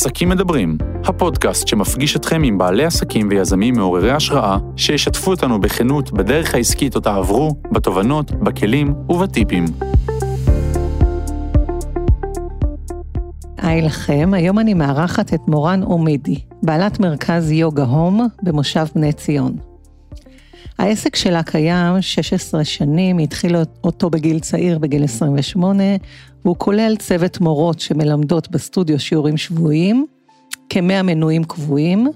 עסקים מדברים, הפודקאסט שמפגיש אתכם עם בעלי עסקים ויזמים מעוררי השראה, שישתפו אותנו בכנות בדרך העסקית אותה עברו, בתובנות, בכלים ובטיפים. היי לכם, היום אני מארחת את מורן עומידי, בעלת מרכז יוגה הום במושב בני ציון. העסק שלה קיים 16 שנים, היא התחילה אותו בגיל צעיר, בגיל 28, והוא כולל צוות מורות שמלמדות בסטודיו שיעורים שבועיים, כמאה מנויים קבועים,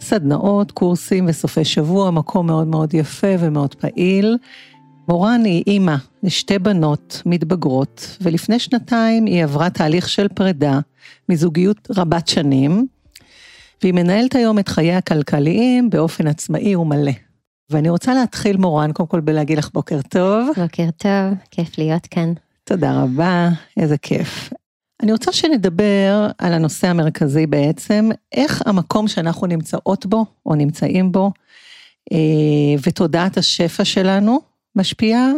סדנאות, קורסים וסופי שבוע, מקום מאוד מאוד יפה ומאוד פעיל. מורן היא אימא לשתי בנות מתבגרות, ולפני שנתיים היא עברה תהליך של פרידה מזוגיות רבת שנים, והיא מנהלת היום את חייה הכלכליים באופן עצמאי ומלא. ואני רוצה להתחיל, מורן, קודם כל בלהגיד לך בוקר טוב. בוקר טוב, כיף להיות כאן. תודה רבה, איזה כיף. אני רוצה שנדבר על הנושא המרכזי בעצם, איך המקום שאנחנו נמצאות בו, או נמצאים בו, אה, ותודעת השפע שלנו, משפיעה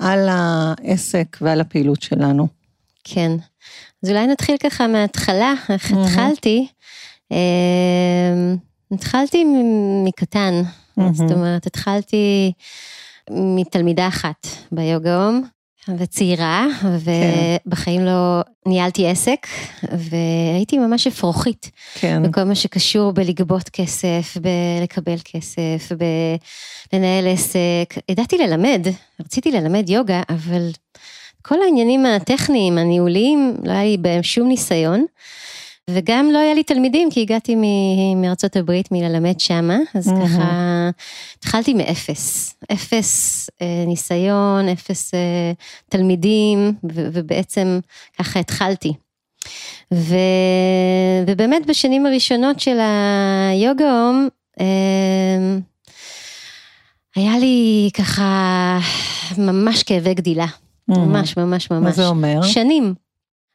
על העסק ועל הפעילות שלנו. כן, אז אולי נתחיל ככה מההתחלה, איך התחלתי. אה, התחלתי מקטן, זאת אומרת, התחלתי מתלמידה אחת ביוגה-הום, וצעירה, ובחיים לא ניהלתי עסק, והייתי ממש אפרוחית. כן. בכל מה שקשור בלגבות כסף, בלקבל כסף, בלנהל עסק. ידעתי ללמד, רציתי ללמד יוגה, אבל כל העניינים הטכניים, הניהוליים, לא היה לי בהם שום ניסיון. וגם לא היה לי תלמידים, כי הגעתי מארצות הברית מללמד שמה, אז mm-hmm. ככה התחלתי מאפס. אפס אה, ניסיון, אפס אה, תלמידים, ו- ובעצם ככה התחלתי. ו- ובאמת בשנים הראשונות של היוגה הום, אה, היה לי ככה ממש כאבי גדילה. ממש, ממש, ממש. מה זה אומר? שנים.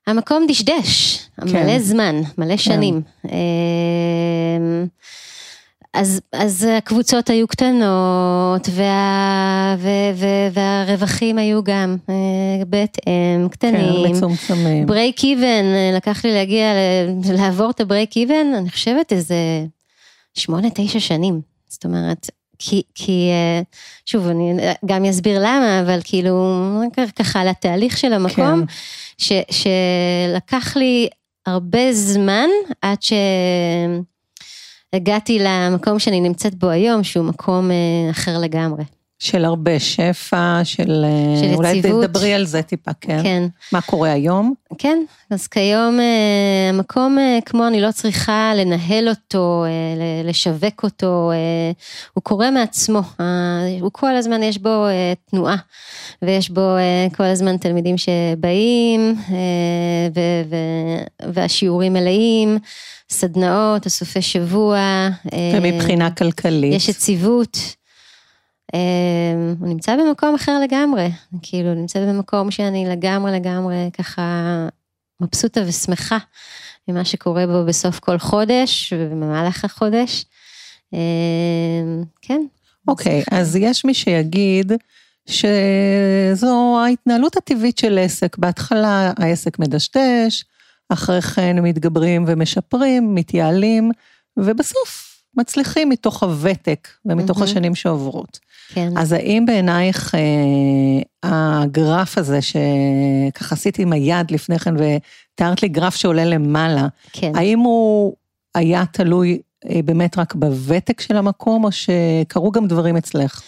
המקום דשדש, כן. מלא זמן, מלא שנים. כן. אז, אז הקבוצות היו קטנות, וה, ו, ו, והרווחים היו גם אה, בהתאם, קטנים. כן, מצומצמים. break even, לקח לי להגיע, לעבור את ה break even, אני חושבת איזה שמונה, תשע שנים. זאת אומרת, כי, כי אה, שוב, אני גם אסביר למה, אבל כאילו, ככה על התהליך של המקום, כן. ש, שלקח לי הרבה זמן עד שהגעתי למקום שאני נמצאת בו היום, שהוא מקום אה, אחר לגמרי. של הרבה שפע, של... אה, של אולי יציבות. אולי תדברי על זה טיפה, כן? כן. מה קורה היום? כן, אז כיום אה, המקום כמו אני לא צריכה לנהל אותו, לשווק אותו, הוא קורה מעצמו, הוא כל הזמן יש בו תנועה, ויש בו כל הזמן תלמידים שבאים, והשיעורים מלאים. סדנאות, הסופי שבוע. ומבחינה כלכלית. יש יציבות. אמ, הוא נמצא במקום אחר לגמרי, כאילו, נמצא במקום שאני לגמרי לגמרי ככה מבסוטה ושמחה ממה שקורה בו בסוף כל חודש ובמהלך החודש. אמ, כן. אוקיי, okay, אז יש מי שיגיד שזו ההתנהלות הטבעית של עסק. בהתחלה העסק מדשדש, אחרי כן מתגברים ומשפרים, מתייעלים, ובסוף מצליחים מתוך הוותק ומתוך mm-hmm. השנים שעוברות. כן. אז האם בעינייך אה, הגרף הזה, שככה עשיתי עם היד לפני כן, ותיארת לי גרף שעולה למעלה, כן. האם הוא היה תלוי אה, באמת רק בוותק של המקום, או שקרו גם דברים אצלך?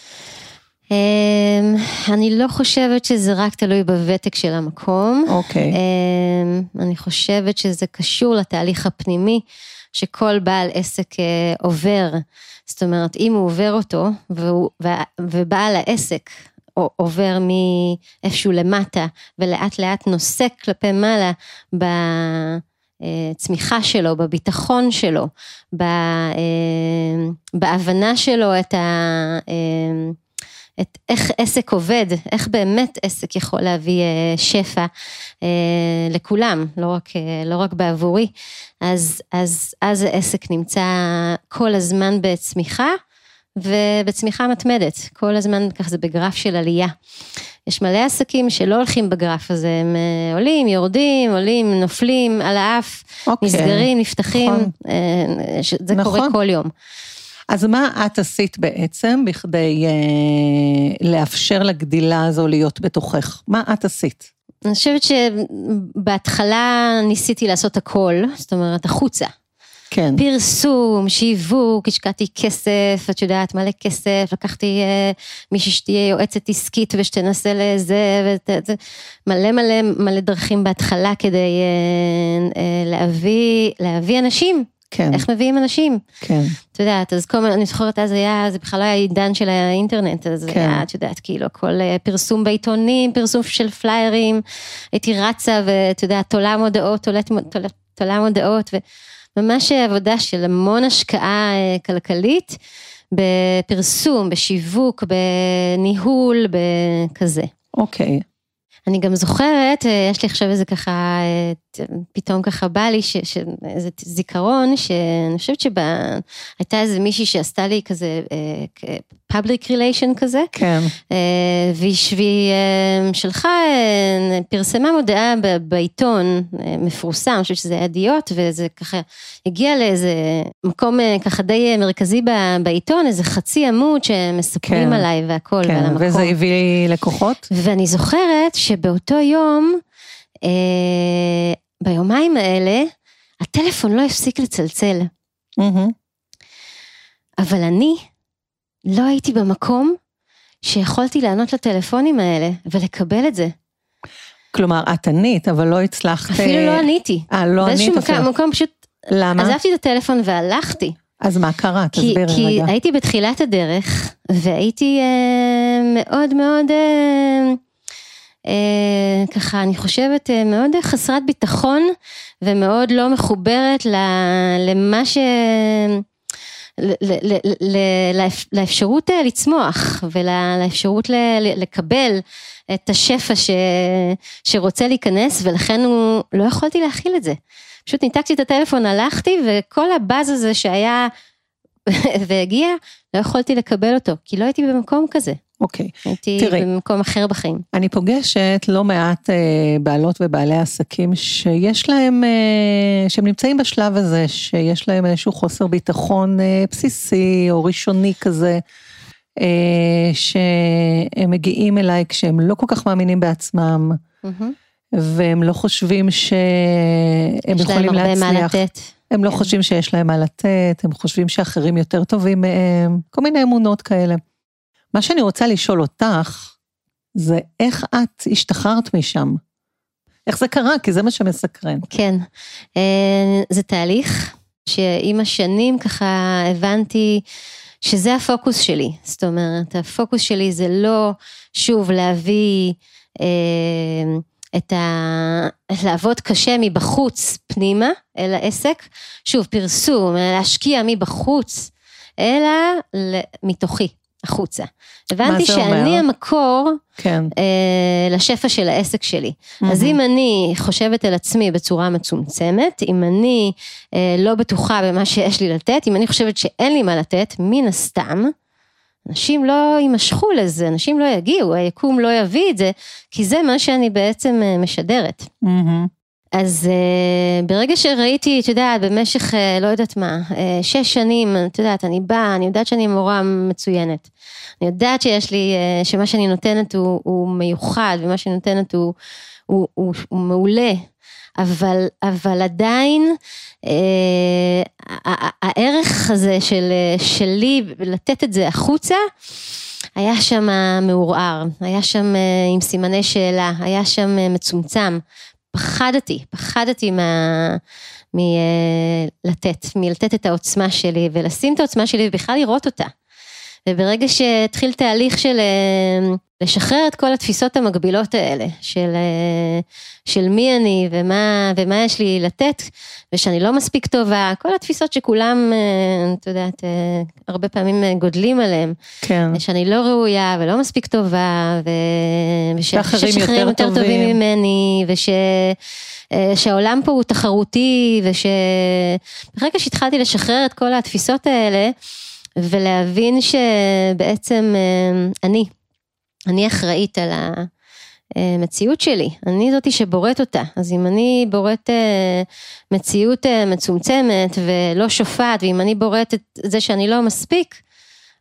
אמ, אני לא חושבת שזה רק תלוי בוותק של המקום. אוקיי. אמ, אני חושבת שזה קשור לתהליך הפנימי שכל בעל עסק אה, עובר. זאת אומרת, אם הוא עובר אותו, והוא, ובעל העסק עובר מאיפשהו למטה, ולאט לאט נושא כלפי מעלה בצמיחה שלו, בביטחון שלו, אה, בהבנה שלו את ה... את איך עסק עובד, איך באמת עסק יכול להביא אה, שפע אה, לכולם, לא רק, אה, לא רק בעבורי, אז, אז, אז העסק נמצא כל הזמן בצמיחה ובצמיחה מתמדת, כל הזמן ככה זה בגרף של עלייה. יש מלא עסקים שלא הולכים בגרף הזה, הם עולים, יורדים, עולים, נופלים על האף, אוקיי. נסגרים, נפתחים, נכון. זה קורה נכון. כל יום. אז מה את עשית בעצם בכדי אה, לאפשר לגדילה הזו להיות בתוכך? מה את עשית? אני חושבת שבהתחלה ניסיתי לעשות הכל, זאת אומרת, החוצה. כן. פרסום, שיווק, השקעתי כסף, את יודעת, מלא כסף, לקחתי אה, מישהי שתהיה יועצת עסקית ושתנסה לזה, ות, מלא מלא מלא דרכים בהתחלה כדי אה, אה, להביא, להביא אנשים. כן, איך מביאים אנשים? כן. את יודעת, אז כל מיני, אני זוכרת אז היה, זה בכלל לא היה עידן של האינטרנט, אז כן. היה, את יודעת, כאילו, הכל אה, פרסום בעיתונים, פרסום של פליירים, הייתי רצה ואת יודעת, תולה מודעות, תולת, תולה, תולה מודעות, וממש עבודה של המון השקעה אה, כלכלית, בפרסום, בשיווק, בניהול, בכזה. אוקיי. אני גם זוכרת, אה, יש לי עכשיו איזה ככה, פתאום ככה בא לי, ש- ש- איזה זיכרון, שאני חושבת שהייתה איזה מישהי שעשתה לי כזה, אה, פאבליק ריליישן כזה, כן. אה, והיא אה, שלחה, פרסמה מודעה בעיתון מפורסם, אני חושבת שזה היה ידיעות, וזה ככה הגיע לאיזה מקום ככה די מרכזי בעיתון, איזה חצי עמוד שמספרים כן. עליי והכל, ועל כן, המקום. וזה הביא לקוחות? ואני זוכרת שבאותו יום, ביומיים האלה, הטלפון לא הפסיק לצלצל, מהמם. אבל אני לא הייתי במקום שיכולתי לענות לטלפונים האלה ולקבל את זה. כלומר, את ענית, אבל לא הצלחת... אפילו לא עניתי. אה, לא ענית באיזשהו אפילו. מקום, מקום פשוט למה? עזבתי את הטלפון והלכתי. אז מה קרה? כי, תסבירי כי רגע. הייתי בתחילת הדרך, והייתי אה, מאוד מאוד, אה, אה, ככה, אני חושבת, אה, מאוד חסרת ביטחון, ומאוד לא מחוברת למה ש... לאפשרות אה, לצמוח ולאפשרות לקבל את השפע ש, שרוצה להיכנס ולכן הוא לא יכולתי להכיל את זה. פשוט ניתקתי את הטלפון, הלכתי וכל הבאז הזה שהיה והגיע, לא יכולתי לקבל אותו, כי לא הייתי במקום כזה, אוקיי. הייתי תראי. במקום אחר בחיים. אני פוגשת לא מעט אה, בעלות ובעלי עסקים שיש להם, אה, שהם נמצאים בשלב הזה, שיש להם איזשהו חוסר ביטחון אה, בסיסי או ראשוני כזה, אה, שהם מגיעים אליי כשהם לא כל כך מאמינים בעצמם, מהמם. והם לא חושבים שהם יש להם יכולים הרבה מה להצליח. לתת. הם לא כן. חושבים שיש להם מה לתת, הם חושבים שאחרים יותר טובים מהם, כל מיני אמונות כאלה. מה שאני רוצה לשאול אותך, זה איך את השתחררת משם? איך זה קרה? כי זה מה שמסקרן. כן, אה, זה תהליך שעם השנים ככה הבנתי שזה הפוקוס שלי. זאת אומרת, הפוקוס שלי זה לא שוב להביא אה, את ה... לעבוד קשה מבחוץ פנימה אל העסק, שוב פרסום, להשקיע מבחוץ, אלא מתוכי, החוצה. הבנתי שאני אומר? המקור כן. אה, לשפע של העסק שלי. אז אם אני חושבת על עצמי בצורה מצומצמת, אם אני אה, לא בטוחה במה שיש לי לתת, אם אני חושבת שאין לי מה לתת, מן הסתם, אנשים לא יימשכו לזה, אנשים לא יגיעו, היקום לא יביא את זה, כי זה מה שאני בעצם אה, משדרת. מהמם. אז uh, ברגע שראיתי, את יודעת, במשך, uh, לא יודעת מה, uh, שש שנים, את יודעת, אני באה, אני יודעת שאני מורה מצוינת. אני יודעת שיש לי, uh, שמה שאני נותנת הוא, הוא מיוחד, ומה שאני נותנת הוא, הוא, הוא, הוא מעולה. אבל, אבל עדיין, uh, הערך הזה של, שלי, לתת את זה החוצה, היה שם מעורער, היה שם עם סימני שאלה, היה שם מצומצם. פחדתי, פחדתי מה... מלתת, מלתת את העוצמה שלי ולשים את העוצמה שלי ובכלל לראות אותה. וברגע שהתחיל תהליך של אה, לשחרר את כל התפיסות המקבילות האלה, של, אה, של מי אני ומה, ומה יש לי לתת, ושאני לא מספיק טובה, כל התפיסות שכולם, אה, את יודעת, הרבה פעמים גודלים עליהם, כן. שאני לא ראויה ולא מספיק טובה, ו... וש- שאחרים שיש יותר יותר טובים טובים. ממני, וש... שהעולם פה הוא תחרותי, וברגע שהתחלתי לשחרר את כל התפיסות האלה, ולהבין שבעצם אה, אני, אני אחראית על. המציאות שלי, אני זאתי שבוראת אותה, אז אם אני בוראת אה, מציאות אה, מצומצמת ולא שופעת, ואם אני בוראת את זה שאני לא מספיק,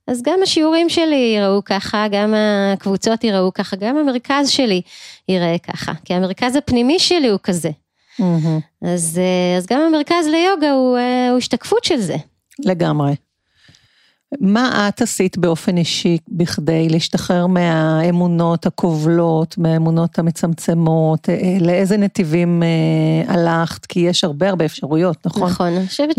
אז גם השיעורים שלי ייראו ככה, גם הקבוצות ייראו ככה, גם המרכז שלי ייראה ככה, כי המרכז הפנימי שלי הוא כזה. Mm-hmm. אז, אז גם המרכז ליוגה הוא, הוא השתקפות של זה. לגמרי. מה את עשית באופן אישי בכדי להשתחרר מהאמונות הכובלות, מהאמונות המצמצמות, אה, לאיזה נתיבים אה, הלכת? כי יש הרבה הרבה אפשרויות, נכון? נכון, אני חושבת.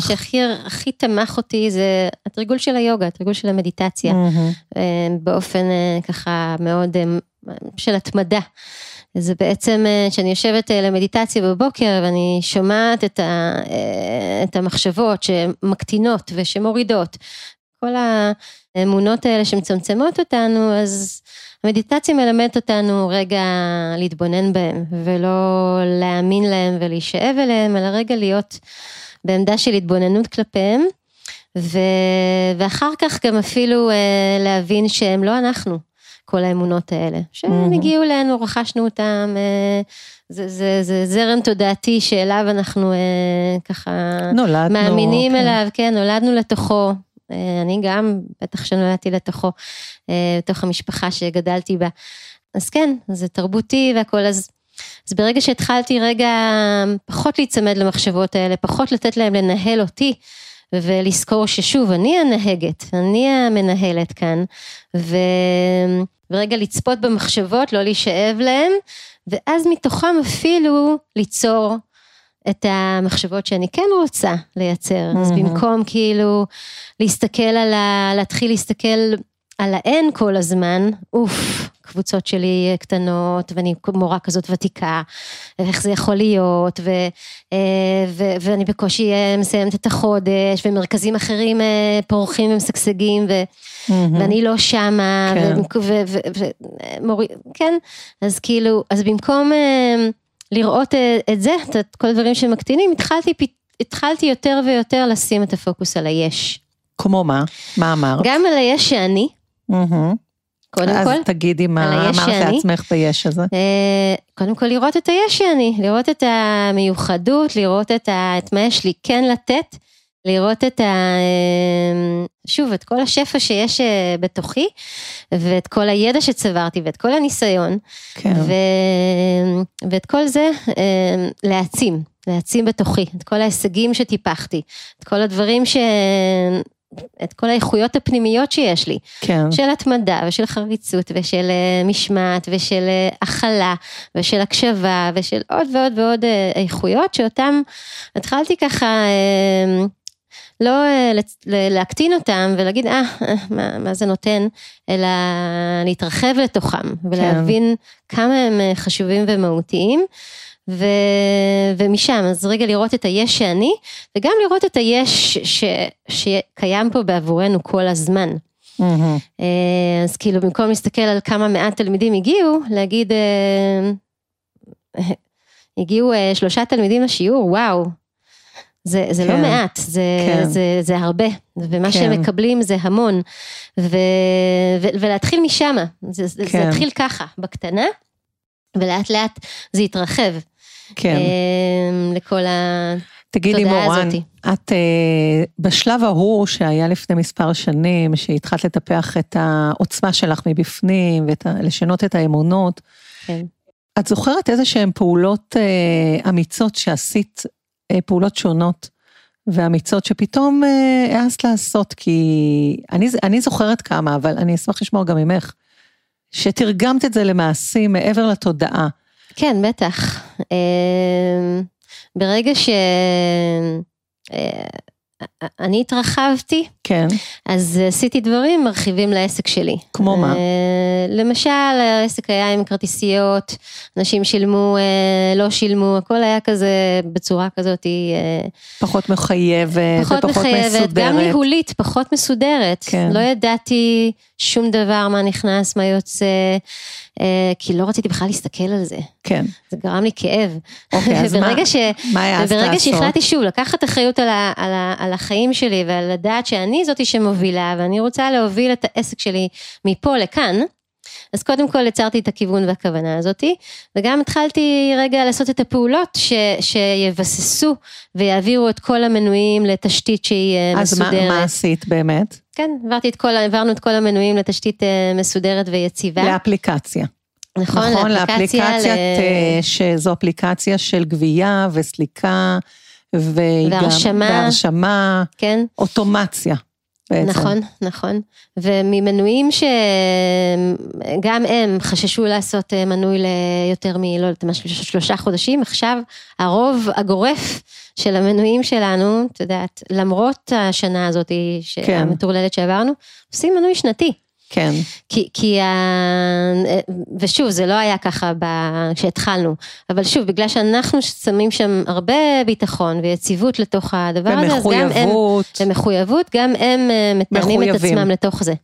שהכי תמך אותי זה התרגול של היוגה, התרגול של המדיטציה, Mm-hmm. אה, באופן אה, ככה מאוד אה, של התמדה. זה בעצם כשאני יושבת אה, למדיטציה בבוקר ואני שומעת את, ה, אה, את המחשבות שמקטינות ושמורידות, כל האמונות האלה שמצמצמות אותנו, אז המדיטציה מלמדת אותנו רגע להתבונן בהם ולא להאמין להם ולהישאב אליהם, אלא רגע להיות בעמדה של התבוננות כלפיהם. ו... ואחר כך גם אפילו אה, להבין שהם לא אנחנו. כל האמונות האלה, שהם הגיעו אלינו, רכשנו אותם, אה, זה, זה, זה זרם תודעתי שאליו אנחנו אה, ככה נולדנו, מאמינים כן. אליו, כן, נולדנו לתוכו. אה, אני גם, בטח שנולדתי לתוכו, לתוך המשפחה שגדלתי בה. אז כן, זה תרבותי והכל, אז, אז ברגע שהתחלתי רגע פחות להיצמד למחשבות האלה, פחות לתת להם לנהל אותי, ולזכור ששוב, אני הנהגת, אני המנהלת כאן, ו... ורגע לצפות במחשבות, לא להישאב להם, ואז מתוכם אפילו ליצור את המחשבות שאני כן רוצה לייצר. Mm-hmm. אז במקום כאילו להסתכל על ה... להתחיל להסתכל על האין כל הזמן, אוף, קבוצות שלי קטנות, ואני מורה כזאת ותיקה, ואיך זה יכול להיות, ו, ו, ואני בקושי מסיימת את החודש, ומרכזים אחרים פורחים ומשגשגים, ו, mm-hmm. ואני לא שמה, כן. ומורי, כן, אז כאילו, אז במקום לראות את זה, את כל הדברים שמקטינים, התחלתי, התחלתי יותר ויותר לשים את הפוקוס על היש. כמו מה? מה אמרת? גם על היש שאני. Mm-hmm. קודם אז כל. אז תגידי מה אמרת לעצמך ביש הזה. אה, קודם כל לראות את היש שאני, לראות את המיוחדות, לראות את, ה, את מה יש לי כן לתת, לראות את ה... אה, שוב, את כל השפע שיש אה, בתוכי, ואת כל הידע שצברתי, ואת כל הניסיון, כן. ו... ואת כל זה להעצים, להעצים בתוכי, את כל ההישגים שטיפחתי, את כל הדברים ש... את כל האיכויות הפנימיות שיש לי, כן. של התמדה ושל חריצות ושל משמעת ושל הכלה ושל הקשבה ושל עוד ועוד ועוד איכויות שאותם התחלתי ככה לא להקטין אותם ולהגיד אה, מה, מה זה נותן, אלא להתרחב לתוכם ולהבין כן. כמה הם חשובים ומהותיים. ו... ומשם, אז רגע לראות את היש שאני, וגם לראות את היש ש... שקיים פה בעבורנו כל הזמן. Mm-hmm. אז כאילו במקום להסתכל על כמה מעט תלמידים הגיעו, להגיד, הגיעו שלושה תלמידים לשיעור, וואו, זה, זה כן, לא מעט, זה, כן. זה, זה הרבה, ומה כן. שהם מקבלים זה המון, ו... ו... ולהתחיל משם, זה, זה כן. התחיל ככה, בקטנה, ולאט לאט זה יתרחב. כן. אמ, לכל תגידי מורן, הזאתי. את אה, בשלב ההוא שהיה לפני מספר שנים, שהתחלת לטפח את העוצמה שלך מבפנים, ולשנות את האמונות, כן. את זוכרת איזה שהן פעולות אה, אמיצות שעשית, אה, פעולות שונות ואמיצות שפתאום העזת לעשות, כי אני, אני זוכרת כמה, אבל אני אשמח לשמוע גם ממך, שתרגמת את זה למעשים מעבר לתודעה. כן, בטח. אמ, ברגע שאני התרחבתי, כן, אז עשיתי דברים מרחיבים לעסק שלי. כמו מה? אה, למשל, העסק היה עם כרטיסיות, אנשים שילמו, אה, לא שילמו, הכל היה כזה בצורה כזאת. אה, פחות מחייבת פחות ופחות מחייבת, מסודרת. גם ניהולית, פחות מסודרת. כן. לא ידעתי שום דבר, מה נכנס, מה יוצא, כי לא רציתי בכלל להסתכל על זה. כן, זה גרם לי כאב. אוקיי, אז מה- וברגע ש... מה העזת וברגע לעשות? שהחלטתי שוב לקחת אחריות על, ה, על, ה, על החיים שלי ועל לדעת שאני זאתי שמובילה ואני רוצה להוביל את העסק שלי מפה לכאן, אז קודם כל יצרתי את הכיוון והכוונה הזאתי, וגם התחלתי רגע לעשות את הפעולות ש, שיבססו ויעבירו את כל המנויים לתשתית שהיא אה, אז מסודרת. מה, מה עשית באמת? כן, העברתי את כל, העברנו את כל המנויים לתשתית אה, מסודרת ויציבה. לאפליקציה. נכון, נכון, לאפליקציה, לאפליקציית, ל- אה, שזו אפליקציה של גבייה וסליקה, והרשמה. והרשמה, כן, אוטומציה בעצם. נכון, נכון. וממנויים שגם הם חששו לעשות אה, מנוי ליותר מ... לא יודעת, משהו שלושה חודשים, עכשיו הרוב הגורף של המנויים שלנו, את יודעת, למרות השנה הזאת כן. המטורללת שעברנו, עושים מנוי שנתי. כן, כי, כי ה... ושוב, זה לא היה ככה ב... כשהתחלנו, אבל שוב, בגלל שאנחנו שמים שם הרבה ביטחון ויציבות לתוך הדבר הזה, אז גם הם, ומחויבות. גם הם אה, מתאמים את. עצמם לתוך זה.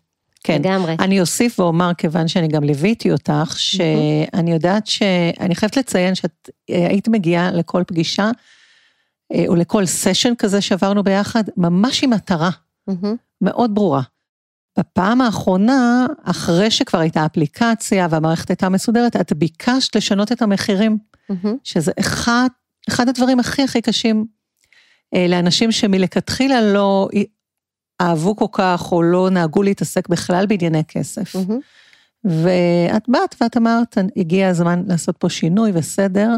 כן. לגמרי. אני אוסיף ואומר, כיוון שאני גם ליוויתי אותך, שאני יודעת ש... אני חייבת לציין שאת אה, היית מגיעה לכל פגישה, אה, או לכל סשן כזה שעברנו ביחד, ממש עם מטרה מהמם. מאוד ברורה. בפעם האחרונה, אחרי שכבר הייתה אפליקציה והמערכת הייתה מסודרת, את ביקשת לשנות את המחירים, מהמם. שזה אחד, אחד הדברים הכי הכי קשים אה, לאנשים שמלכתחילה לא אהבו כל כך, או לא נהגו להתעסק בכלל בענייני כסף. מהמם. ואת באת ואת אמרת, הגיע הזמן לעשות פה שינוי וסדר,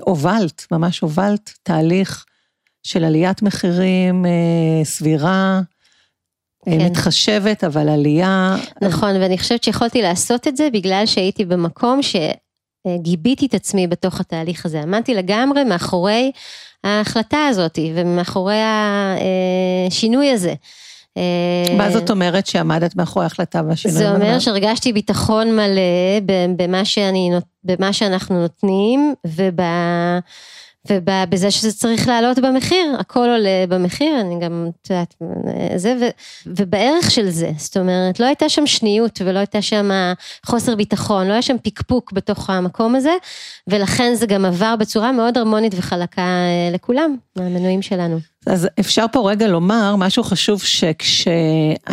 והובלת, ממש הובלת תהליך של עליית מחירים אה, סבירה, כן. מתחשבת, אבל עלייה. נכון, ואני חושבת שיכולתי לעשות את זה בגלל שהייתי במקום שגיביתי את עצמי בתוך התהליך הזה. עמדתי לגמרי מאחורי ההחלטה הזאת ומאחורי השינוי הזה. אה, מה זאת אומרת שעמדת מאחורי ההחלטה והשינוי? זה אומר? שהרגשתי ביטחון מלא במה, שאני, במה שאנחנו נותנים וב, ובזה שזה צריך לעלות במחיר, הכל עולה במחיר, אני גם, את יודעת, זה, ו, ובערך של זה, זאת אומרת, לא הייתה שם שניות ולא הייתה שם חוסר ביטחון, לא היה שם פקפוק בתוך המקום הזה, ולכן זה גם עבר בצורה מאוד הרמונית וחלקה אה, לכולם, מהמנויים שלנו. אז אפשר פה רגע לומר משהו חשוב שכשאתה,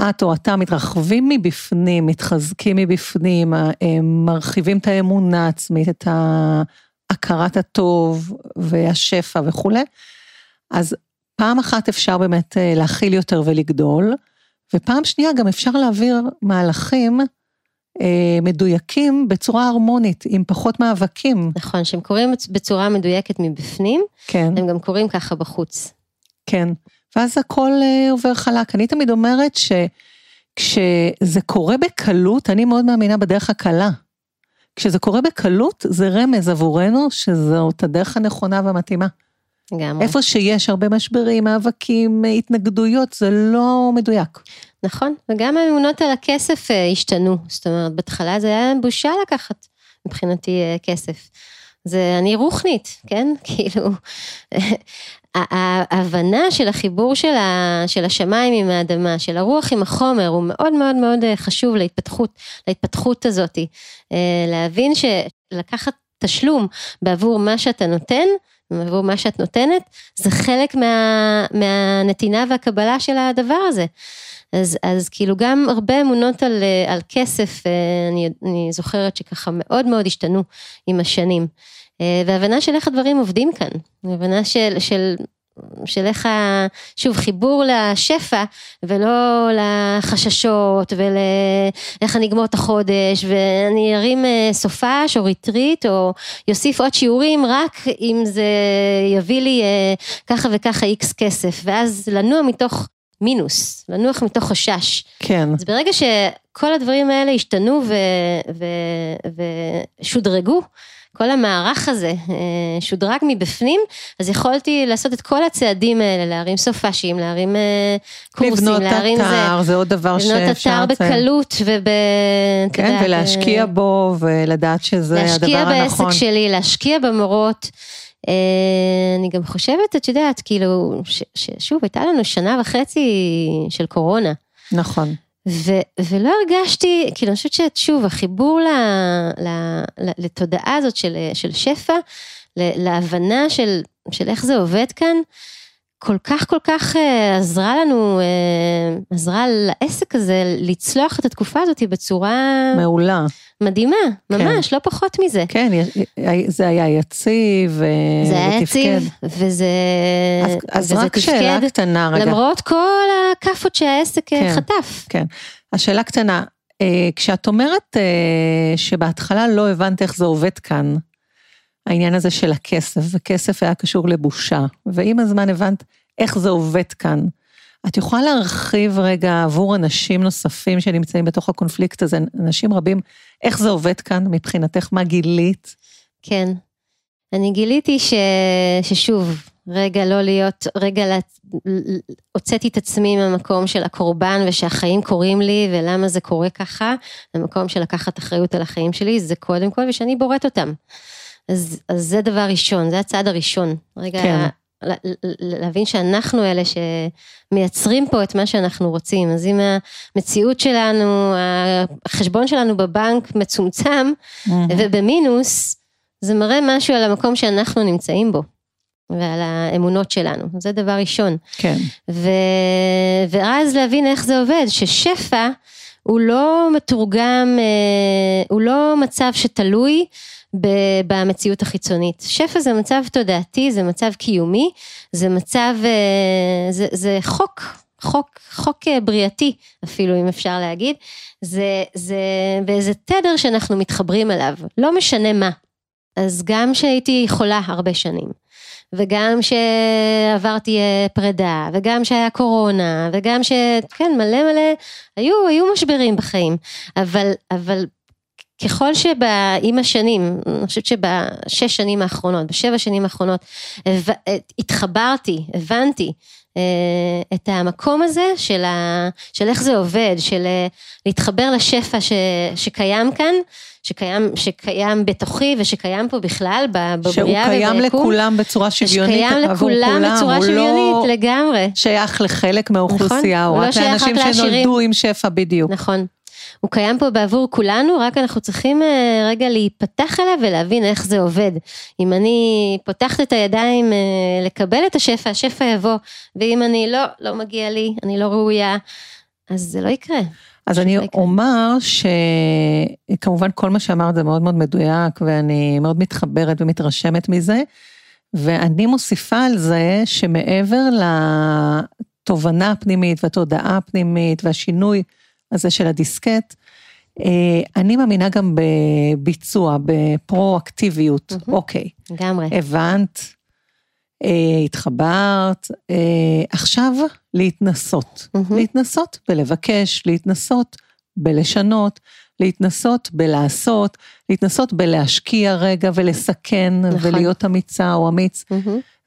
את או אתה מתרחבים מבפנים, מתחזקים מבפנים, אה, מרחיבים את האמונה העצמית, את הכרת הטוב והשפע וכולי, אז פעם אחת אפשר באמת אה, להכיל יותר ולגדול, ופעם שנייה גם אפשר להעביר מהלכים אה, מדויקים בצורה הרמונית, עם פחות מאבקים. נכון, שהם קורים בצורה מדויקת מבפנים, כן. הם גם קורים ככה בחוץ. כן, ואז הכל אה, עובר חלק. אני תמיד אומרת שכשזה קורה בקלות, אני מאוד מאמינה בדרך הקלה. כשזה קורה בקלות, זה רמז עבורנו שזאת הדרך הנכונה והמתאימה. לגמרי. איפה שיש הרבה משברים, מאבקים, התנגדויות, זה לא מדויק. נכון, וגם האמונות על הכסף אה, השתנו, זאת אומרת, בהתחלה זה היה בושה לקחת מבחינתי אה, כסף. זה, אני רוחנית, כן? כאילו, ההבנה של החיבור של, ה, של השמיים עם האדמה, של הרוח עם החומר, הוא מאוד מאוד מאוד אה, חשוב להתפתחות, להתפתחות הזאת. אה, להבין שלקחת תשלום בעבור מה שאתה נותן, עבור מה שאת נותנת, זה חלק מה, מהנתינה והקבלה של הדבר הזה. אז, אז כאילו גם הרבה אמונות על, אה, על כסף, אני, אני זוכרת שככה מאוד מאוד השתנו עם השנים. אה, והבנה של איך הדברים עובדים כאן, הבנה של, של, של איך, ה, שוב, חיבור לשפע ולא לחששות ולאיך אני אגמור את החודש ואני ארים אה, סופש או ריטריט או אוסיף עוד שיעורים רק אם זה יביא לי אה, ככה וככה איקס כסף. ואז לנוע מתוך מינוס, לנוח מתוך חשש. כן, אז ברגע שכל הדברים האלה השתנו ו, ו, ושודרגו, כל המערך הזה אה, שודרג מבפנים, אז יכולתי לעשות את כל הצעדים האלה, להרים סופאשים, להרים אה, קורסים, לבנות להרים אתר, זה עוד דבר לבנות שאפשר... אתר לציין. בקלות וב... כן, יודעת, ולהשקיע אה, בו ולדעת שזה הדבר להשקיע הנכון. בעסק שלי, להשקיע במורות. אני גם חושבת, את יודעת, כאילו, ש- ששוב, הייתה לנו שנה וחצי של קורונה. ו, ולא הרגשתי, כאילו אני חושבת ששוב, החיבור ל, ל, ל, לתודעה הזאת של, של שפע, ל, להבנה של, של איך זה עובד כאן, כל כך כל כך אה, עזרה לנו, אה, עזרה לעסק הזה לצלוח את התקופה הזאת בצורה מעולה. מדהימה, ממש, לא פחות מזה. כן, זה היה יציב אה, זה היה יציב, וזה, אז, אז וזה רק שאלה קטנה רגע. למרות כל הכאפות שהעסק כן. חטף. כן. השאלה קטנה, כשאת אומרת שבהתחלה לא הבנת איך זה עובד כאן, העניין הזה של הכסף, וכסף היה קשור לבושה, ועם הזמן הבנת איך זה עובד כאן. את יכולה להרחיב רגע עבור אנשים נוספים שנמצאים בתוך הקונפליקט הזה, אנשים רבים, איך זה עובד כאן מבחינתך, מה גילית? כן. אני גיליתי ש... ששוב, רגע לא להיות, רגע לה... הוצאתי את עצמי מהמקום של הקורבן ושהחיים קורים לי ולמה זה קורה ככה, למקום של לקחת אחריות על החיים שלי, זה קודם כל ושאני בוראת אותם. אז, אז זה דבר ראשון, זה הצעד הראשון. רגע, כן. להבין שאנחנו אלה שמייצרים פה את מה שאנחנו רוצים. אז אם המציאות שלנו, החשבון שלנו בבנק מצומצם ובמינוס, זה מראה משהו על המקום שאנחנו נמצאים בו. ועל האמונות שלנו, זה דבר ראשון. כן. ו... ואז להבין איך זה עובד, ששפע הוא לא מתורגם, הוא לא מצב שתלוי במציאות החיצונית. שפע זה מצב תודעתי, זה מצב קיומי, זה מצב, זה, זה חוק, חוק, חוק בריאתי אפילו אם אפשר להגיד, זה, זה באיזה תדר שאנחנו מתחברים אליו, לא משנה מה. אז גם שהייתי חולה הרבה שנים, וגם שעברתי פרידה, וגם שהיה קורונה, וגם ש... כן, מלא מלא, היו, היו משברים בחיים, אבל, אבל ככל שבעם השנים, אני חושבת שבשש שנים האחרונות, בשבע שנים האחרונות, התחברתי, הבנתי את המקום הזה של, ה, של איך זה עובד, של להתחבר לשפע ש, שקיים כאן, שקיים, שקיים בתוכי ושקיים פה בכלל בבריאה וביקום. שהוא קיים לכולם בצורה שוויונית שקיים לכולם בצורה שוויונית לא לגמרי. שייך לחלק מהאוכלוסייה, נכון, או רק לא לאנשים שנולדו עם שפע בדיוק. נכון. הוא קיים פה בעבור כולנו, רק אנחנו צריכים רגע להיפתח אליו ולהבין איך זה עובד. אם אני פותחת את הידיים לקבל את השפע, השפע יבוא, ואם אני לא, לא מגיע לי, אני לא ראויה, אז זה לא יקרה. אז אני לא יקרה. אומר שכמובן כל מה שאמרת זה מאוד מאוד מדויק, ואני מאוד מתחברת ומתרשמת מזה, ואני מוסיפה על זה שמעבר לתובנה הפנימית והתודעה הפנימית והשינוי הזה של הדיסקט, אני מאמינה גם בביצוע, בפרו-אקטיביות. אוקיי. לגמרי. הבנת, התחברת, עכשיו להתנסות. להתנסות בלבקש, להתנסות בלשנות, להתנסות בלעשות, להתנסות בלהשקיע רגע ולסכן נכון. ולהיות אמיצה או אמיץ.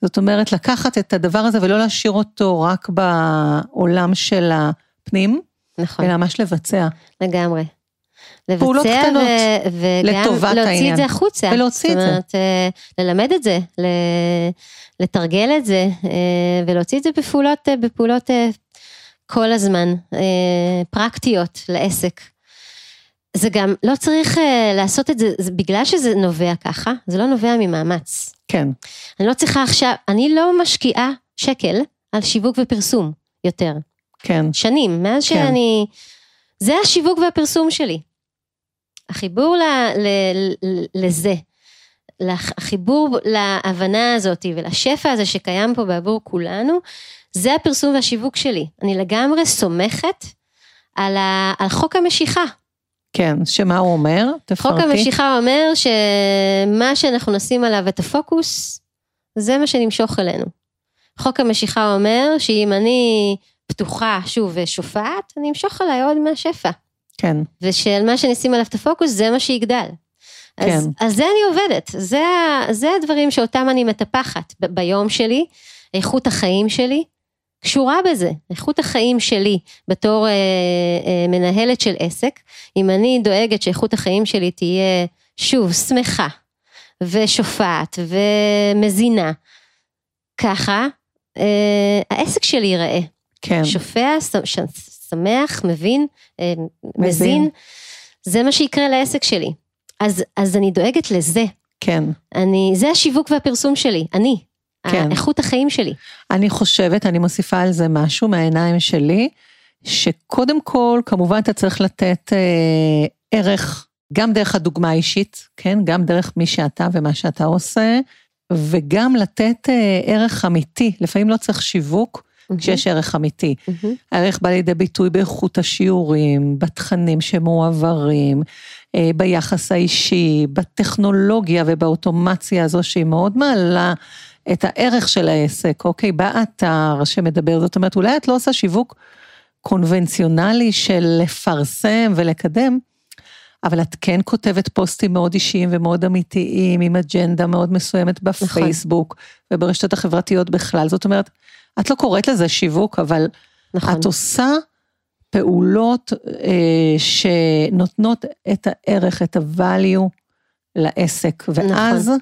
זאת אומרת, לקחת את הדבר הזה ולא להשאיר אותו רק בעולם של הפנים, נכון, אלא ממש לבצע. לגמרי. פעולות לבצע קטנות ו- וגם לטובת להוציא העניין. את זה החוצה. ולהוציא את זה. זאת אומרת, אה, ללמד את זה, לתרגל את זה, אה, ולהוציא את זה בפעולות, אה, בפעולות כל הזמן, פרקטיות לעסק. זה גם, לא צריך לעשות את זה, זה בגלל שזה נובע ככה, זה לא נובע ממאמץ. כן, אני לא צריכה עכשיו, אני לא משקיעה שקל על שיווק ופרסום יותר. כן, שנים, מאז כן. שאני... זה השיווק והפרסום שלי. החיבור ל, ל, ל, לזה, החיבור להבנה הזאת ולשפע הזה שקיים פה בעבור כולנו, זה הפרסום והשיווק שלי. אני לגמרי סומכת על, ה, על חוק המשיכה. כן, שמה הוא אומר? תפרטי. חוק המשיכה אומר שמה שאנחנו נשים עליו את הפוקוס, זה מה שנמשוך אלינו. חוק המשיכה אומר שאם אני פתוחה, שוב, ושופעת, אני אמשוך עליי עוד מהשפע. כן, ושל מה שנשים עליו את הפוקוס, זה מה שיגדל. אז, כן. אז זה אני עובדת, זה, זה הדברים שאותם אני מטפחת ב- ביום שלי, איכות החיים שלי, קשורה בזה, איכות החיים שלי בתור אה, אה, מנהלת של עסק, אם אני דואגת שאיכות החיים שלי תהיה, שוב, שמחה, ושופעת, ומזינה, ככה, אה, העסק שלי ייראה. כן, שופע, שמח, מבין, אה, מזין. מזין, זה מה שיקרה לעסק שלי. אז, אז אני דואגת לזה, כן, אני, זה השיווק והפרסום שלי, אני. כן. איכות החיים שלי. אני חושבת, אני מוסיפה על זה משהו מהעיניים שלי, שקודם כל, כמובן אתה צריך לתת אה, ערך, גם דרך הדוגמה האישית, כן? גם דרך מי שאתה ומה שאתה עושה, וגם לתת אה, ערך אמיתי. לפעמים לא צריך שיווק, כשיש ערך אמיתי. מהמם. הערך בא לידי ביטוי באיכות השיעורים, בתכנים שמועברים, אה, ביחס האישי, בטכנולוגיה ובאוטומציה הזו שהיא מאוד מעלה את הערך של העסק, אוקיי? באתר שמדבר, זאת אומרת, אולי את לא עושה שיווק קונבנציונלי של לפרסם ולקדם, אבל את כן כותבת פוסטים מאוד אישיים ומאוד אמיתיים, עם אג'נדה מאוד מסוימת בפייסבוק וברשתות החברתיות בכלל. זאת אומרת, את לא קוראת לזה שיווק, אבל נכון. את עושה פעולות אה, שנותנות את הערך, את ה-value לעסק, ואז נכון.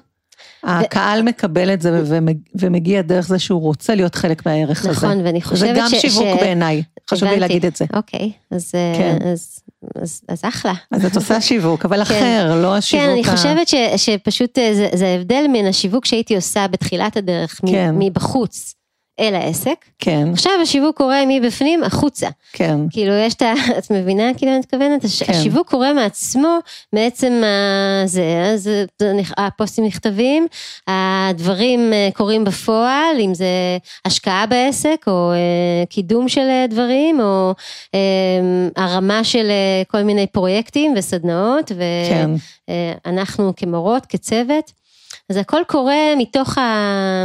הקהל מקבל את זה ומג- ומגיע דרך זה שהוא רוצה להיות חלק מהערך הזה. נכון, ואני זה חושבת גם ש... שיווק ש- בעיניי, חשוב לי. להגיד את זה. אוקיי, אז, אה, כן. אז, אז, אז אחלה. אז את עושה שיווק, אבל כן. אחר, לא השיווק כן, אני ה- חושבת ש, שפשוט אה, זה, זה ההבדל מן השיווק שהייתי עושה בתחילת הדרך, כן. מבחוץ אל העסק. כן, עכשיו השיווק קורה מבפנים החוצה. כן, כאילו יש את ה... את מבינה כאילו אני מתכוונת? הש- כן. השיווק קורה מעצמו, מעצם זה, אז הפוסטים נכתבים, הדברים אה, קורים בפועל, אם זה השקעה בעסק, או אה, קידום של אה, דברים, או אה, הרמה של כל מיני פרויקטים וסדנאות, כן, ואנחנו כמורות, כצוות, אז הכל קורה מתוך ה...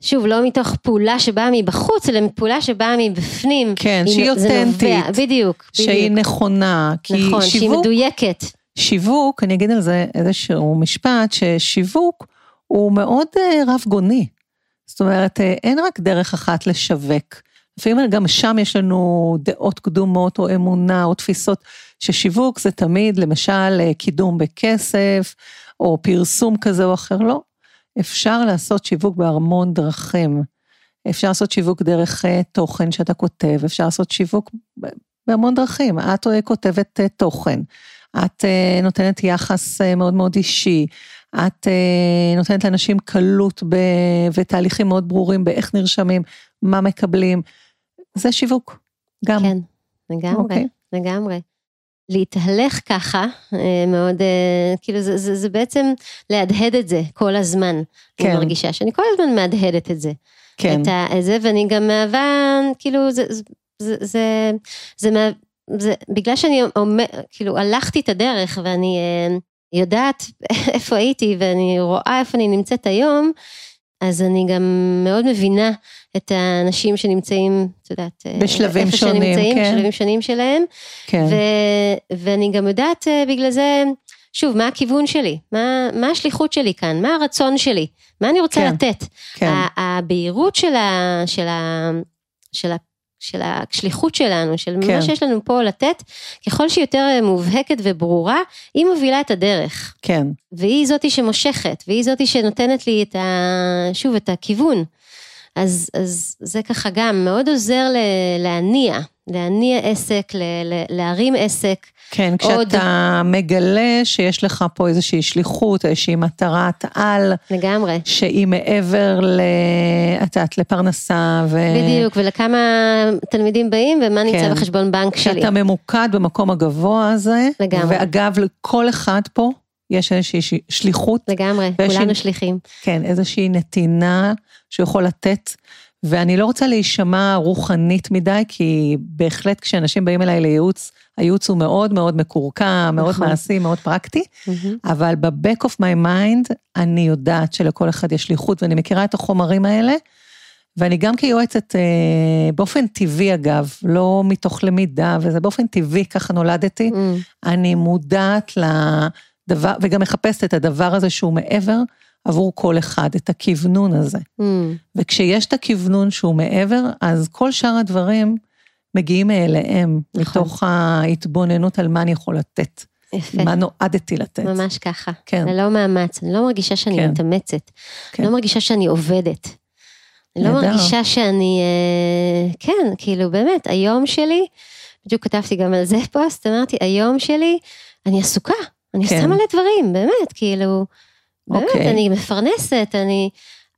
שוב, לא מתוך פעולה שבאה מבחוץ, אלא פעולה שבאה מבפנים. כן, היא- שהיא זה נובע, אותנטית. בדיוק, שהיא בדיוק. נכונה, כי נכון, שהיא שיווק, מדויקת. שיווק, אני אגיד על זה איזשהו משפט, ששיווק הוא מאוד אה, רב גוני. זאת אומרת, אה, אין רק דרך אחת לשווק. לפעמים גם שם יש לנו דעות קדומות או אמונה או תפיסות, ששיווק זה תמיד למשל אה, קידום בכסף, או פרסום כזה או אחר, לא. אפשר לעשות שיווק בהמון דרכים. אפשר לעשות שיווק דרך אה, תוכן שאתה כותב, אפשר לעשות שיווק בהמון דרכים. את אה, כותבת אה, תוכן, את נותנת יחס מאוד מאוד אישי, את נותנת לאנשים קלות ב... ותהליכים מאוד ברורים באיך נרשמים, מה מקבלים. זה שיווק, גם. כן, לגמרי, אוקיי. לגמרי. להתהלך ככה, אה, מאוד, אה, כאילו זה, זה, זה בעצם להדהד את זה כל הזמן. כן. אני מרגישה שאני כל הזמן מהדהדת את זה. כן, את ה- זה, ואני גם מהווה, כאילו, זה, זה, זה, זה, זה, מה- זה בגלל שאני אומר, כאילו, הלכתי את הדרך ואני אה, יודעת איפה הייתי ואני רואה איפה אני נמצאת היום, אז אני גם מאוד מבינה את האנשים שנמצאים, את יודעת, אה, בשלבים איפה שונים, שנמצאים, כן. בשלבים שונים שלהם, כן, ו- ואני גם יודעת אה, בגלל זה, שוב, מה הכיוון שלי? מה, מה השליחות שלי כאן? מה הרצון שלי? מה אני רוצה כן, לתת? כן, הבהירות של, ה, של, ה, של, ה, של השליחות שלנו, של כן. מה שיש לנו פה לתת, ככל שהיא יותר אה, מובהקת וברורה, היא מובילה את הדרך. כן, והיא זאתי שמושכת, והיא זאתי שנותנת לי את ה... שוב, את הכיוון. אז, אז זה ככה גם מאוד עוזר ל, להניע, להניע עסק, ל, ל, להרים עסק. כן, עוד- כשאתה מגלה שיש לך פה איזושהי שליחות, איזושהי מטרת על, לגמרי. שהיא מעבר ל... את יודעת, לפרנסה, ו... בדיוק, ולכמה תלמידים באים ומה נמצא כן. בחשבון בנק שלי. שאתה ממוקד במקום הגבוה הזה. לגמרי. ואגב, לכל אחד פה יש איזושהי שליחות, לגמרי, ויש כולנו לי- שליחים. כן, איזושהי נתינה שהוא יכול לתת. ואני לא רוצה להישמע רוחנית מדי, כי בהחלט כשאנשים באים אליי לייעוץ, הייעוץ הוא מאוד מאוד מקורקע, מאוד נכון. מעשי, מאוד פרקטי, מהמם. אבל ב-back of my mind, אני יודעת שלכל אחד יש שליחות, ואני מכירה את החומרים האלה, ואני גם כיועצת, אה, באופן טבעי אגב, לא מתוך למידה, וזה באופן טבעי, ככה נולדתי, אמ, אני מודעת לדבר, וגם מחפשת את הדבר הזה שהוא מעבר עבור כל אחד, את הכוונון הזה. אמ, וכשיש את הכוונון שהוא מעבר, אז כל שאר הדברים מגיעים מאליהם, נכון. מתוך ההתבוננות על מה אני יכול לתת, יפה, מה נועדתי לתת. ממש ככה. כן. ללא מאמץ, אני לא מרגישה שאני כן. מתאמצת. כן. לא מרגישה שאני עובדת. אני לא. מרגישה שאני, אה, כן, כאילו באמת, היום שלי, בדיוק כתבתי גם על זה פוסט, אמרתי, היום שלי, אני עסוקה, אני כן. עושה מלא דברים, באמת, כאילו, באמת, אוקיי. אני מפרנסת, אני,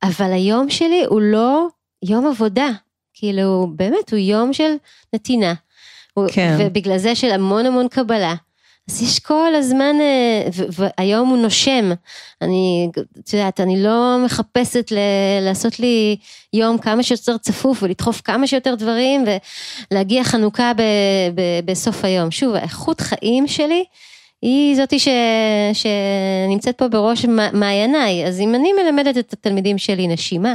אבל היום שלי הוא לא יום עבודה, כאילו, באמת, הוא יום של נתינה. כן. ובגלל זה של המון המון קבלה. אז יש כל הזמן, אה, והיום הוא נושם. אני, את יודעת, אני לא מחפשת ל- לעשות לי יום כמה שיותר צפוף ולדחוף כמה שיותר דברים ולהגיע חנוכה ב- ב- בסוף היום. שוב, האיכות חיים שלי היא זאתי ש... שנמצאת פה בראש מעייניי. אז אם אני מלמדת את התלמידים שלי נשימה,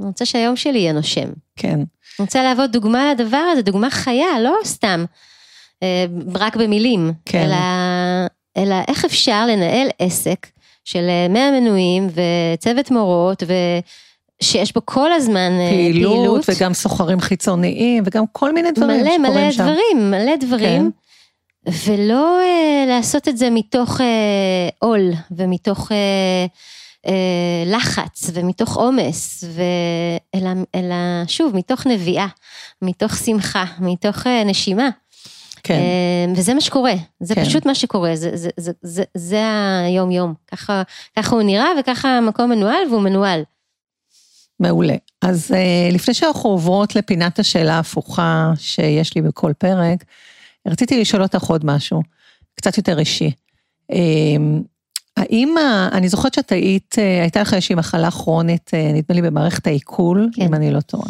אני רוצה שהיום שלי יהיה נושם. כן. אני רוצה להוות דוגמה לדבר הזה, דוגמה חיה, לא סתם. אה, רק במילים, כן. אלא, אלא איך אפשר לנהל עסק של 100 אה, מנויים וצוות מורות ו... שיש בו כל הזמן אה, פעילות. פעילות. וגם סוחרים חיצוניים וגם כל מיני דברים מלא, שקורים מלא שם. מלא דברים, מלא דברים. כן. ולא אה, לעשות את זה מתוך אה, עול ומתוך אה, אה, לחץ ומתוך עומס, אלא, אלא שוב, מתוך נביאה, מתוך שמחה, מתוך אה, נשימה. כן. אמ, וזה מה שקורה, זה כן. פשוט מה שקורה, זה, זה, זה, זה, זה היום יום, ככה, ככה הוא נראה וככה המקום מנוהל והוא מנוהל. מעולה. אז אה, לפני שאנחנו עוברות לפינת השאלה ההפוכה שיש לי בכל פרק, רציתי לשאול אותך עוד משהו, קצת יותר אישי. אמ, האם, אני זוכרת שאת היית, אה, הייתה לך איזושהי מחלה כרונית, אה, נדמה לי במערכת העיכול, כן. אם אני לא טועה.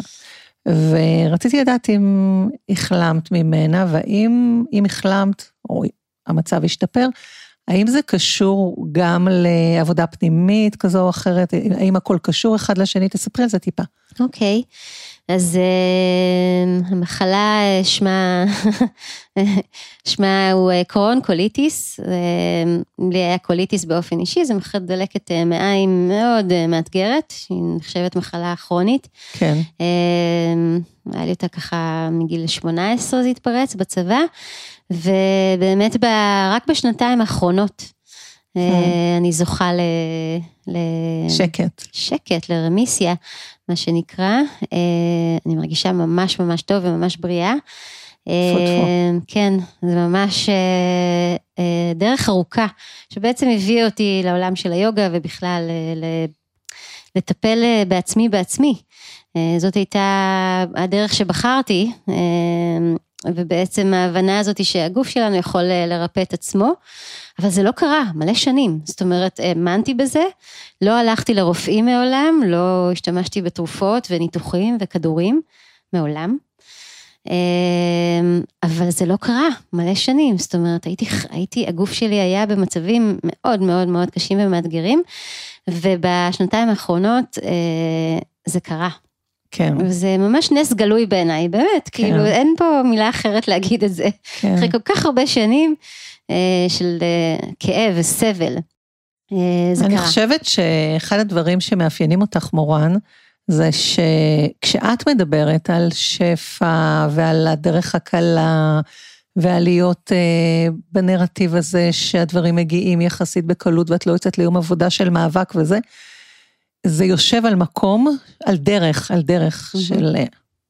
ורציתי לדעת אם החלמת ממנה, והאם אם החלמת, או המצב השתפר, האם זה קשור גם לעבודה פנימית כזו או אחרת? האם הכל קשור אחד לשני? תספרי על זה טיפה. אוקיי. Okay. אז uh, המחלה אה, שמה, שמה הוא אה, קרוהן קוליטיס, לי היה קוליטיס באופן אישי, זו מחלת דלקת מעיים מאוד מאתגרת, שהיא נחשבת מחלה כרונית. כן. היה לי אותה ככה מגיל 18 זה התפרץ בצבא, ובאמת ב, רק בשנתיים האחרונות. אני זוכה ל... ל... שקט. שקט, לרמיסיה. מה שנקרא. אה, אני מרגישה ממש ממש טוב וממש בריאה. אה, כן, זה ממש אה, דרך ארוכה, שבעצם הביאה אותי לעולם של היוגה ובכלל לטפל בעצמי בעצמי. זאת הייתה הדרך שבחרתי, ובעצם ההבנה הזאת היא שהגוף שלנו יכול לרפא את עצמו. אבל זה לא קרה, מלא שנים. זאת אומרת, האמנתי בזה, לא הלכתי לרופאים מעולם, לא השתמשתי בתרופות וניתוחים וכדורים, מעולם. אמ, אבל זה לא קרה, מלא שנים, זאת אומרת, הייתי, הייתי, הגוף שלי היה במצבים מאוד מאוד מאוד קשים ומאתגרים, ובשנתיים האחרונות אה, זה קרה. כן. וזה ממש נס גלוי בעיניי, באמת, כן. כאילו אין פה מילה אחרת להגיד את זה. כן. אחרי כל כך הרבה שנים, אה, של אה, כאב וסבל. אה, זה אני קרה. חושבת שאחד הדברים שמאפיינים אותך, מורן, זה שכשאת מדברת על שפע ועל הדרך הקלה, ועל להיות אה, בנרטיב הזה שהדברים מגיעים יחסית בקלות ואת לא יוצאת ליום עבודה של מאבק וזה, זה יושב על מקום, על דרך, על דרך mm-hmm. של,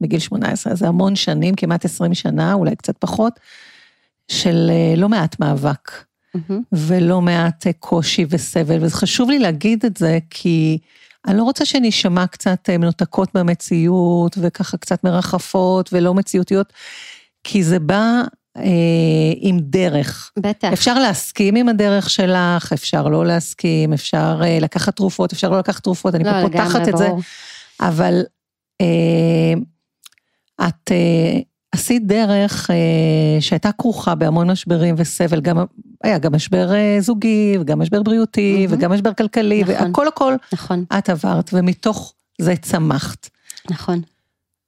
בגיל 18, זה המון שנים, כמעט 20 שנה, אולי קצת פחות, של אה, לא מעט מאבק, mm-hmm. ולא מעט אה, קושי וסבל, וזה חשוב לי להגיד את זה, כי אני לא רוצה שנשמע קצת אה, מנותקות מהמציאות, וככה קצת מרחפות ולא מציאותיות, כי זה בא אה, עם דרך. בטח. אפשר להסכים עם הדרך שלך, אפשר לא להסכים, אפשר אה, לקחת תרופות, אפשר לא לקחת תרופות, אני לא, פה פותחת את. זה, אבל אה, את... אה, עשית דרך אה, שהייתה כרוכה בהמון משברים וסבל, גם, היה גם משבר אה, זוגי, וגם משבר בריאותי, mm-hmm. וגם משבר כלכלי, נכון, והכל הכל, נכון. את עברת, ומתוך זה צמחת. נכון.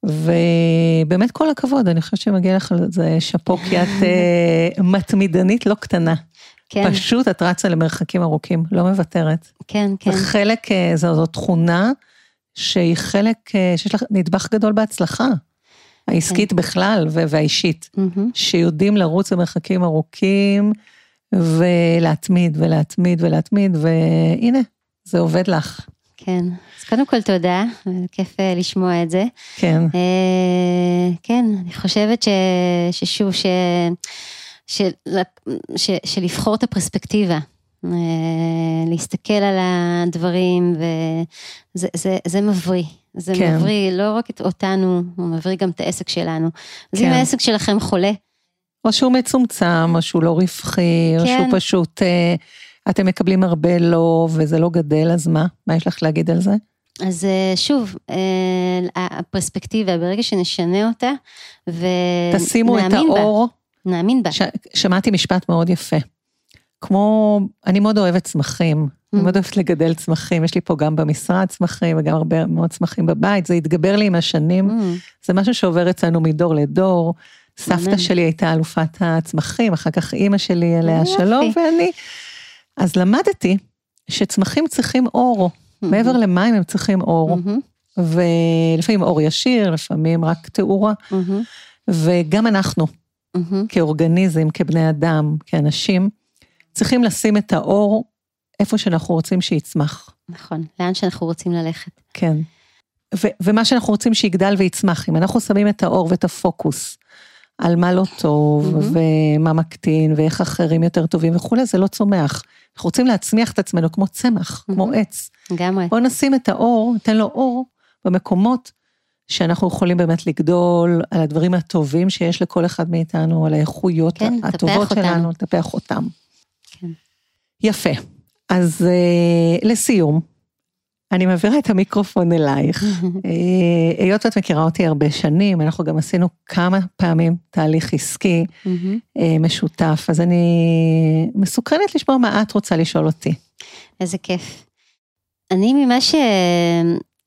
ובאמת כל הכבוד, אני חושבת שמגיע לך על זה שאפו, כי את אה, מתמידנית לא קטנה. כן. פשוט את רצה למרחקים ארוכים, לא מוותרת. כן, כן. זה חלק, אה, זו, זו תכונה שהיא חלק, אה, שיש לך נדבך גדול בהצלחה. העסקית כן. בכלל והאישית, mm-hmm. שיודעים לרוץ במרחקים ארוכים ולהתמיד ולהתמיד ולהתמיד, והנה, זה עובד לך. כן, אז קודם כל תודה, כיף אה, לשמוע את זה. כן. אה, כן, אני חושבת ש, ששוב, ש, ש, ש, שלבחור את הפרספקטיבה. אה, להסתכל על הדברים, וזה זה, זה מבריא. זה כן. מבריא לא רק את אותנו, הוא מבריא גם את העסק שלנו. אז אם כן. העסק שלכם חולה, או שהוא מצומצם, או שהוא לא רווחי, או כן. שהוא פשוט, אה, אתם מקבלים הרבה לא, וזה לא גדל, אז מה? מה יש לך להגיד על זה? אז אה, שוב, אה, הפרספקטיבה, ברגע שנשנה אותה, ונאמין תשימו את בה, האור. נאמין בה. ש... שמעתי משפט מאוד יפה. כמו, אני מאוד אוהבת צמחים, אני Mm. מאוד אוהבת לגדל צמחים, יש לי פה גם במשרד צמחים וגם הרבה מאוד צמחים בבית, זה התגבר לי עם השנים, Mm, זה משהו שעובר אצלנו מדור לדור. סבתא. שלי הייתה אלופת הצמחים, אחר כך אימא שלי עליה. שלום, ואני. אז למדתי שצמחים צריכים אור, מעבר למים הם צריכים אור, מהמם, ולפעמים אור ישיר, לפעמים רק תאורה, מהמם, וגם אנחנו, מהמם. כאורגניזם, כבני אדם, כאנשים, צריכים לשים את האור איפה שאנחנו רוצים שיצמח. נכון, לאן שאנחנו רוצים ללכת. כן. ו- ומה שאנחנו רוצים שיגדל ויצמח, אם אנחנו שמים את האור ואת הפוקוס על מה לא טוב, מהמם. ומה מקטין, ואיך אחרים יותר טובים וכולי, זה לא צומח. אנחנו רוצים להצמיח את עצמנו כמו צמח, כמו מהמם. עץ. לגמרי. בואו נשים את האור, ניתן לו אור במקומות שאנחנו יכולים באמת לגדול, על הדברים הטובים שיש לכל אחד מאיתנו, על האיכויות כן, הטובות. שלנו, לטפח אותם. כן. יפה. אז אה, לסיום, אני מעבירה את המיקרופון אלייך. אה, היות ואת מכירה אותי הרבה שנים, אנחנו גם עשינו כמה פעמים תהליך עסקי מהמם. אה, משותף, אז אני מסוקרנת לשמוע מה את רוצה לשאול אותי. איזה כיף. אני ממה ש...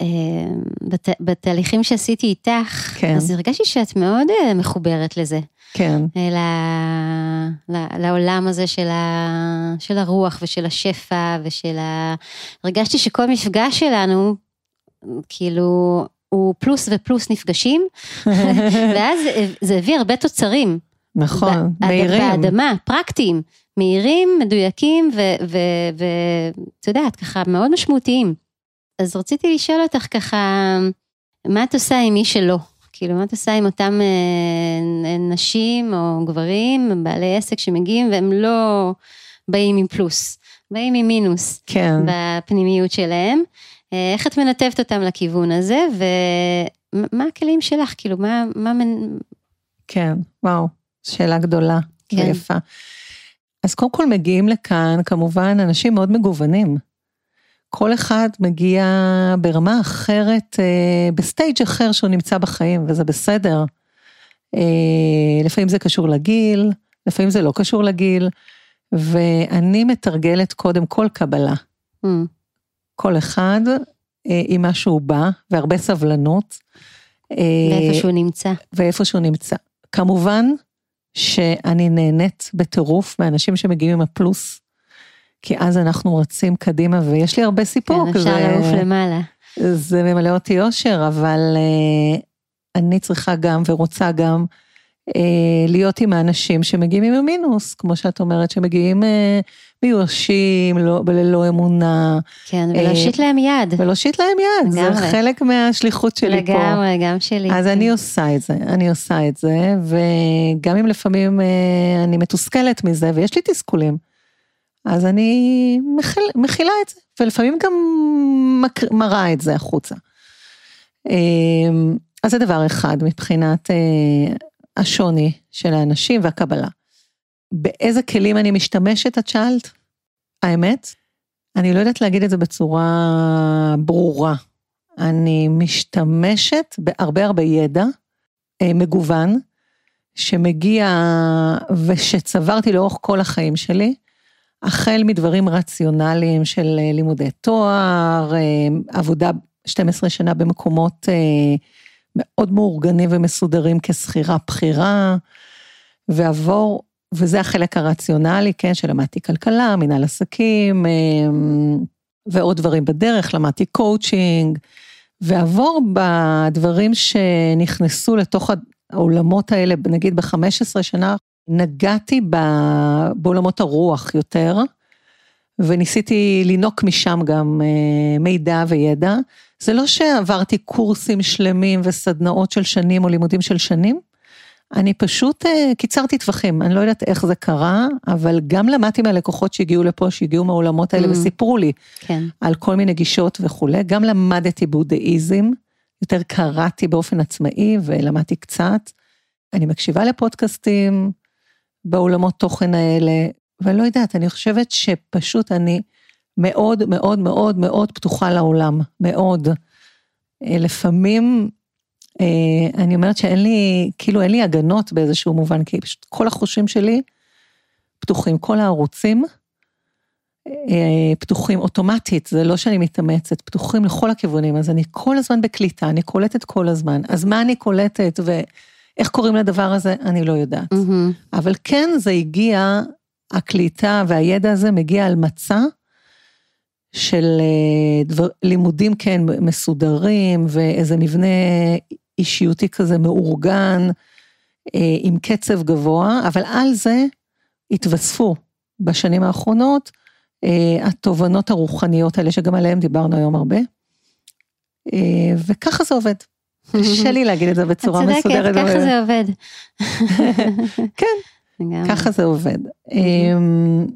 אה, בת... בתהליכים שעשיתי איתך, כן. אז הרגשתי שאת מאוד מחוברת לזה, כן, אה, ל... ל... לעולם הזה של, ה... של הרוח ושל השפע ושל ה... הרגשתי שכל מפגש שלנו, כאילו, הוא פלוס ופלוס נפגשים, ואז זה הביא הרבה תוצרים. נכון, מהירים. באדמה, פרקטיים, מהירים, מדויקים, ואתה יודעת, ככה מאוד משמעותיים. אז רציתי לשאול אותך ככה, מה את עושה עם מי שלא? כאילו, מה את עושה עם אותם אה, נשים או גברים, בעלי עסק שמגיעים והם לא באים עם פלוס, באים עם מינוס כן, בפנימיות שלהם? אה, איך את מנתבת אותם לכיוון הזה, ומה הכלים שלך? כאילו, מה, מה, מנ- כן, וואו, שאלה גדולה כן. ויפה. אז קודם כל מגיעים לכאן כמובן אנשים מאוד מגוונים. כל אחד מגיע ברמה אחרת, אה, ב stage אחר שהוא נמצא בחיים, וזה בסדר. אה, לפעמים זה קשור לגיל, לפעמים זה לא קשור לגיל, ואני מתרגלת קודם כל קבלה. Mm, כל אחד אה, עם מה שהוא בא, והרבה סבלנות. ואיפה שהוא נמצא. ואיפה שהוא נמצא. כמובן שאני נהנית בטירוף מאנשים שמגיעים עם הפלוס, כי אז אנחנו רצים קדימה, ויש לי הרבה סיפוק. כן, אפשר לעוף למעלה. זה ממלא אותי אושר, אבל uh, אני צריכה גם ורוצה גם uh, להיות עם האנשים שמגיעים עם המינוס, כמו שאת אומרת, שמגיעים uh, מיואשים, לא, ללא אמונה, כן, ולהושיט להם יד. ולהושיט להם יד, זה לגמרי. חלק מהשליחות שלי פה. לגמרי, גם שלי. אז אני עושה את זה, אני עושה את זה, וגם אם לפעמים אה, אני מתוסכלת מזה, ויש לי תסכולים, אז אני מכיל, מכילה את זה, ולפעמים גם מראה את זה החוצה. אה, אז זה דבר אחד מבחינת אה, השוני של האנשים והקבלה. באיזה כלים אני משתמשת, את שאלת? האמת, אני לא יודעת להגיד את זה בצורה ברורה. אני משתמשת בהרבה הרבה ידע אה, מגוון, שמגיע ושצברתי לאורך כל החיים שלי, החל מדברים רציונליים של אה, לימודי תואר, אה, עבודה 12 שנה במקומות אה, מאוד מאורגנים ומסודרים כשכירה בכירה, ועבור, וזה החלק הרציונלי, כן, שלמדתי כלכלה, מנהל עסקים, ועוד דברים בדרך, למדתי קואוצ'ינג, ועבור בדברים שנכנסו לתוך העולמות האלה, נגיד ב-15 שנה, נגעתי ב- בעולמות הרוח יותר, וניסיתי לינוק משם גם אה, מידע וידע. זה לא שעברתי קורסים שלמים וסדנאות של שנים או לימודים של שנים, אני פשוט uh, קיצרתי טווחים, אני לא יודעת איך זה קרה, אבל גם למדתי מהלקוחות שהגיעו לפה, שהגיעו מהעולמות האלה mm. וסיפרו לי כן. על כל מיני גישות וכולי, גם למדתי בודהיזם, יותר קראתי באופן עצמאי ולמדתי קצת. אני מקשיבה לפודקאסטים בעולמות תוכן האלה, ואני לא יודעת, אני חושבת שפשוט אני מאוד מאוד מאוד מאוד פתוחה לעולם, מאוד. אה, לפעמים אה, אני אומרת שאין לי, כאילו אין לי הגנות באיזשהו מובן, כי פשוט כל החושים שלי פתוחים, כל הערוצים אה, פתוחים אוטומטית, זה לא שאני מתאמצת, פתוחים לכל הכיוונים, אז אני כל הזמן בקליטה, אני קולטת כל הזמן. אז מה אני קולטת ואיך קוראים לדבר הזה, אני לא יודעת. מהמם. אבל כן, זה הגיע, הקליטה והידע הזה מגיע על מצע של אה, דבר, לימודים, כן, מסודרים, ואיזה מבנה אישיותי כזה מאורגן, אה, עם קצב גבוה, אבל על זה התווספו בשנים האחרונות אה, התובנות הרוחניות האלה, שגם עליהן דיברנו היום הרבה. אה, וככה זה עובד. קשה לי להגיד את זה בצורה את מסודרת. צודקת, ככה זה עובד. כן. ככה זה עובד. אמ,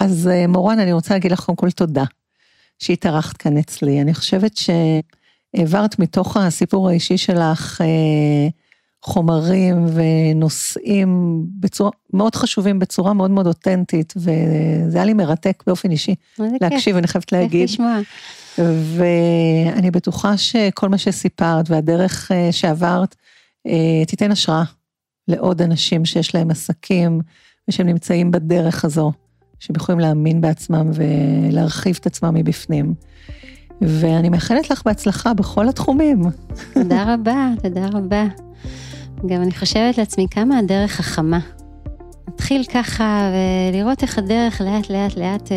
אז אה, מורן, אני רוצה להגיד לך קודם כל תודה שהתארחת כאן אצלי. אני חושבת שהעברת מתוך הסיפור האישי שלך אה, חומרים ונושאים בצורה, מאוד חשובים, בצורה מאוד מאוד אותנטית, וזה היה לי מרתק באופן אישי להקשיב, אני חייבת כיף להגיד. לשמוע. ואני בטוחה שכל מה שסיפרת והדרך אה, שעברת, אה, תיתן השראה לעוד אנשים שיש להם עסקים ושהם נמצאים בדרך הזו, שהם יכולים להאמין בעצמם ולהרחיב את עצמם מבפנים. ואני מאחלת לך בהצלחה בכל התחומים. תודה רבה, תודה רבה. גם אני חושבת לעצמי כמה הדרך חכמה. נתחיל ככה ולראות איך הדרך לאט לאט לאט אה,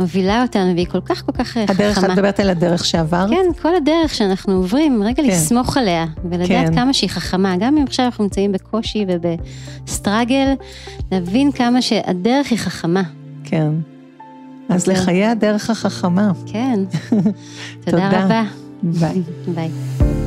מובילה אותנו, והיא כל כך כל כך אה, הדרך, את חכמה. מדברת על הדרך שעברת? כן, כל הדרך שאנחנו עוברים, רגע כן. לסמוך עליה, ולדעת כן. כמה שהיא חכמה, גם אם עכשיו אנחנו נמצאים בקושי ובסטראגל, להבין כמה שהדרך היא חכמה. כן. אז זהו. לחיי הדרך החכמה. כן. תודה. תודה רבה. ביי. ביי.